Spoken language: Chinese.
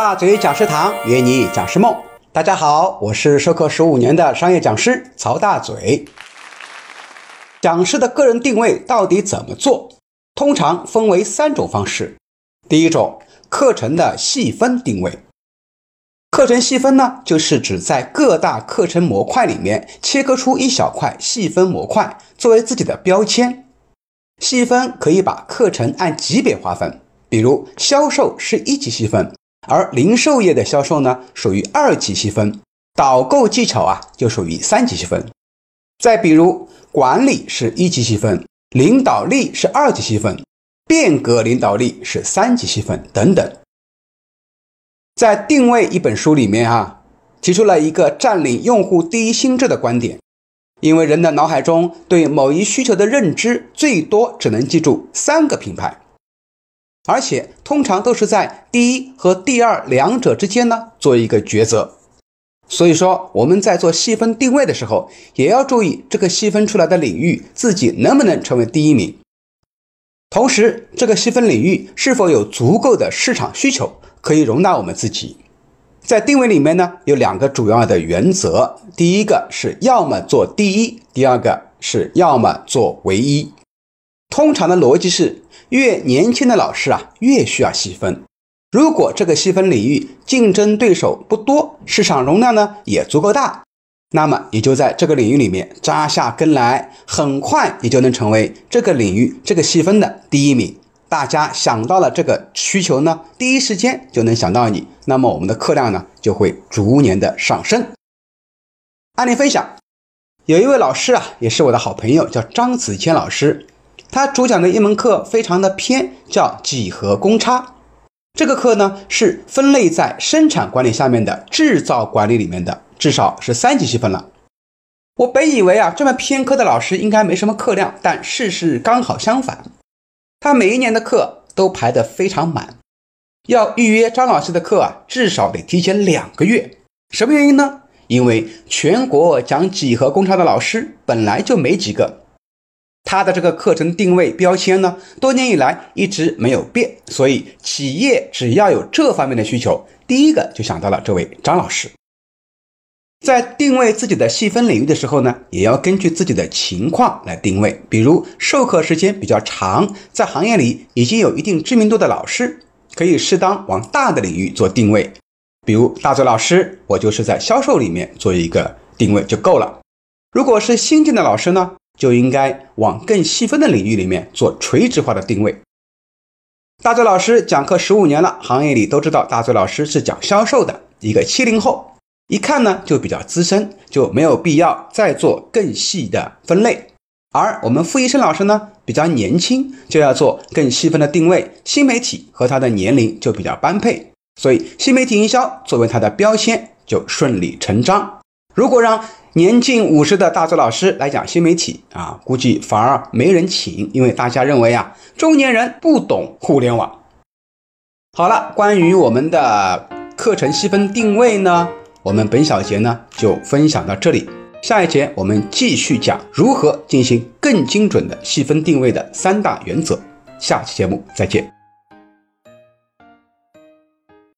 大嘴讲师堂约你讲师梦，大家好，我是授课十五年的商业讲师曹大嘴。讲师的个人定位到底怎么做？通常分为三种方式。第一种，课程的细分定位。课程细分呢，就是指在各大课程模块里面切割出一小块细分模块，作为自己的标签。细分可以把课程按级别划分，比如销售是一级细分，而零售业的销售呢属于二级细分，导购技巧啊就属于三级细分。再比如管理是一级细分，领导力是二级细分，变革领导力是三级细分等等。在《定位》一本书里面啊，提出了一个占领用户第一心智的观点。因为人的脑海中对某一需求的认知最多只能记住三个品牌，而且通常都是在第一和第二两者之间呢做一个抉择。所以说我们在做细分定位的时候，也要注意这个细分出来的领域自己能不能成为第一名，同时这个细分领域是否有足够的市场需求可以容纳我们自己。在定位里面呢，有两个主要的原则，第一个是要么做第一，第二个是要么做唯一。通常的逻辑是，越年轻的老师啊，越需要细分。如果这个细分领域竞争对手不多，市场容量呢也足够大，那么也就在这个领域里面扎下根来，很快也就能成为这个领域这个细分的第一名。大家想到了这个需求呢，第一时间就能想到你，那么我们的课量呢就会逐年的上升。案例分享，有一位老师啊，也是我的好朋友，叫张子谦老师，他主讲的一门课非常的偏，叫几何公差。这个课呢是分类在生产管理下面的制造管理里面的，至少是三级细分了。我本以为啊，这么偏科的老师应该没什么课量，但事实刚好相反。他每一年的课都排得非常满，要预约张老师的课啊，至少得提前两个月。什么原因呢？因为全国讲几何公差的老师本来就没几个，他的这个课程定位标签呢，多年以来一直没有变，所以企业只要有这方面的需求，第一个就想到了这位张老师。在定位自己的细分领域的时候呢，也要根据自己的情况来定位。比如授课时间比较长，在行业里已经有一定知名度的老师，可以适当往大的领域做定位。比如大嘴老师，我就是在销售里面做一个定位就够了。如果是新进的老师呢，就应该往更细分的领域里面做垂直化的定位。大嘴老师讲课十五年了，行业里都知道大嘴老师是讲销售的一个七零后。一看呢就比较资深，就没有必要再做更细的分类。而我们傅医生老师呢比较年轻，就要做更细分的定位。新媒体和他的年龄就比较般配，所以新媒体营销作为他的标签就顺理成章。如果让年近五十的大嘴老师来讲新媒体啊，估计反而没人请，因为大家认为啊中年人不懂互联网。好了，关于我们的课程细分定位呢？我们本小节呢就分享到这里，下一节我们继续讲如何进行更精准的细分定位的三大原则。下期节目再见。